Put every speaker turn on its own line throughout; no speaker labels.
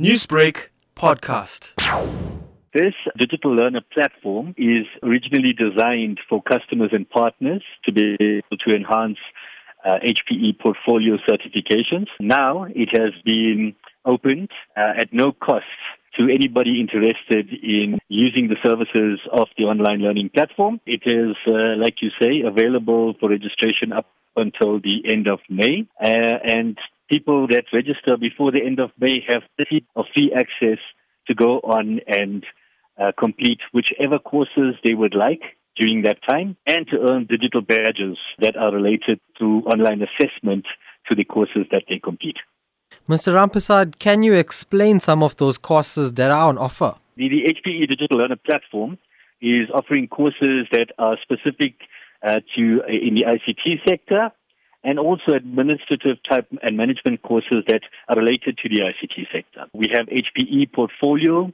Newsbreak podcast.
This digital learner platform is originally designed for customers and partners to be able to enhance uh, HPE portfolio certifications. Now it has been opened uh, at no cost to anybody interested in using the services of the online learning platform. It is, uh, like you say, available for registration up until the end of May. Uh, and people that register before the end of May have free access to go on and uh, complete whichever courses they would like during that time and to earn digital badges that are related to online assessment to the courses that they complete.
Mr. Rampersadh, can you explain some of those courses that are on offer?
The, the HPE Digital Learner platform is offering courses that are specific uh, to uh, in the ICT sector and also administrative type and management courses that are related to the ICT sector. We have HPE portfolio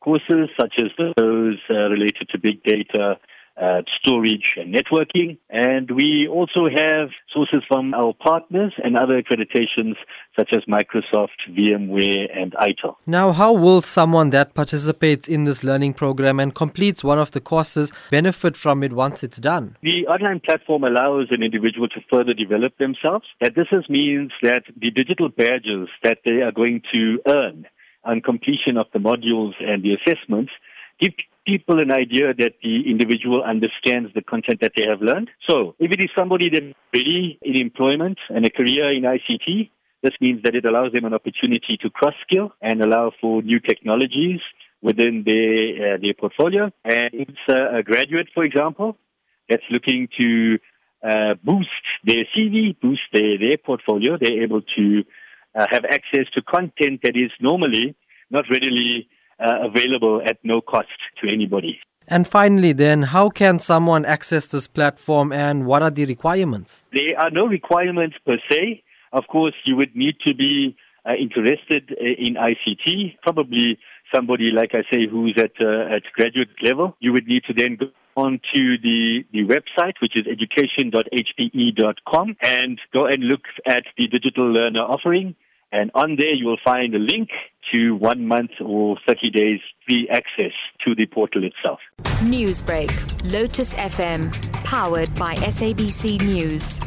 courses such as those uh, related to big data, uh, storage and networking. And we also have sources from our partners and other accreditations such as Microsoft, VMware, and ITIL.
Now, how will someone that participates in this learning program and completes one of the courses benefit from it once it's done?
The online platform allows an individual to further develop themselves. And this means that the digital badges that they are going to earn on completion of the modules and the assessments give people an idea that the individual understands the content that they have learned. So if it is somebody that's ready in employment and a career in ICT, this means that it allows them an opportunity to cross skill and allow for new technologies within their, uh, their portfolio. And it's a graduate, for example, that's looking to uh, boost their CV, boost their, their portfolio. They're able to uh, have access to content that is normally not readily uh, available at no cost to anybody.
And finally, then, how can someone access this platform and what are the requirements?
There are no requirements per se. Of course, you would need to be uh, interested uh, in ICT, probably somebody, like I say, who's at, uh, at graduate level. You would need to then go onto the, the website, which is education.hpe.com, and go and look at the digital learner offering. And on there, you will find a link to one month or 30 days free access to the portal itself.
Newsbreak, Lotus FM, powered by SABC News.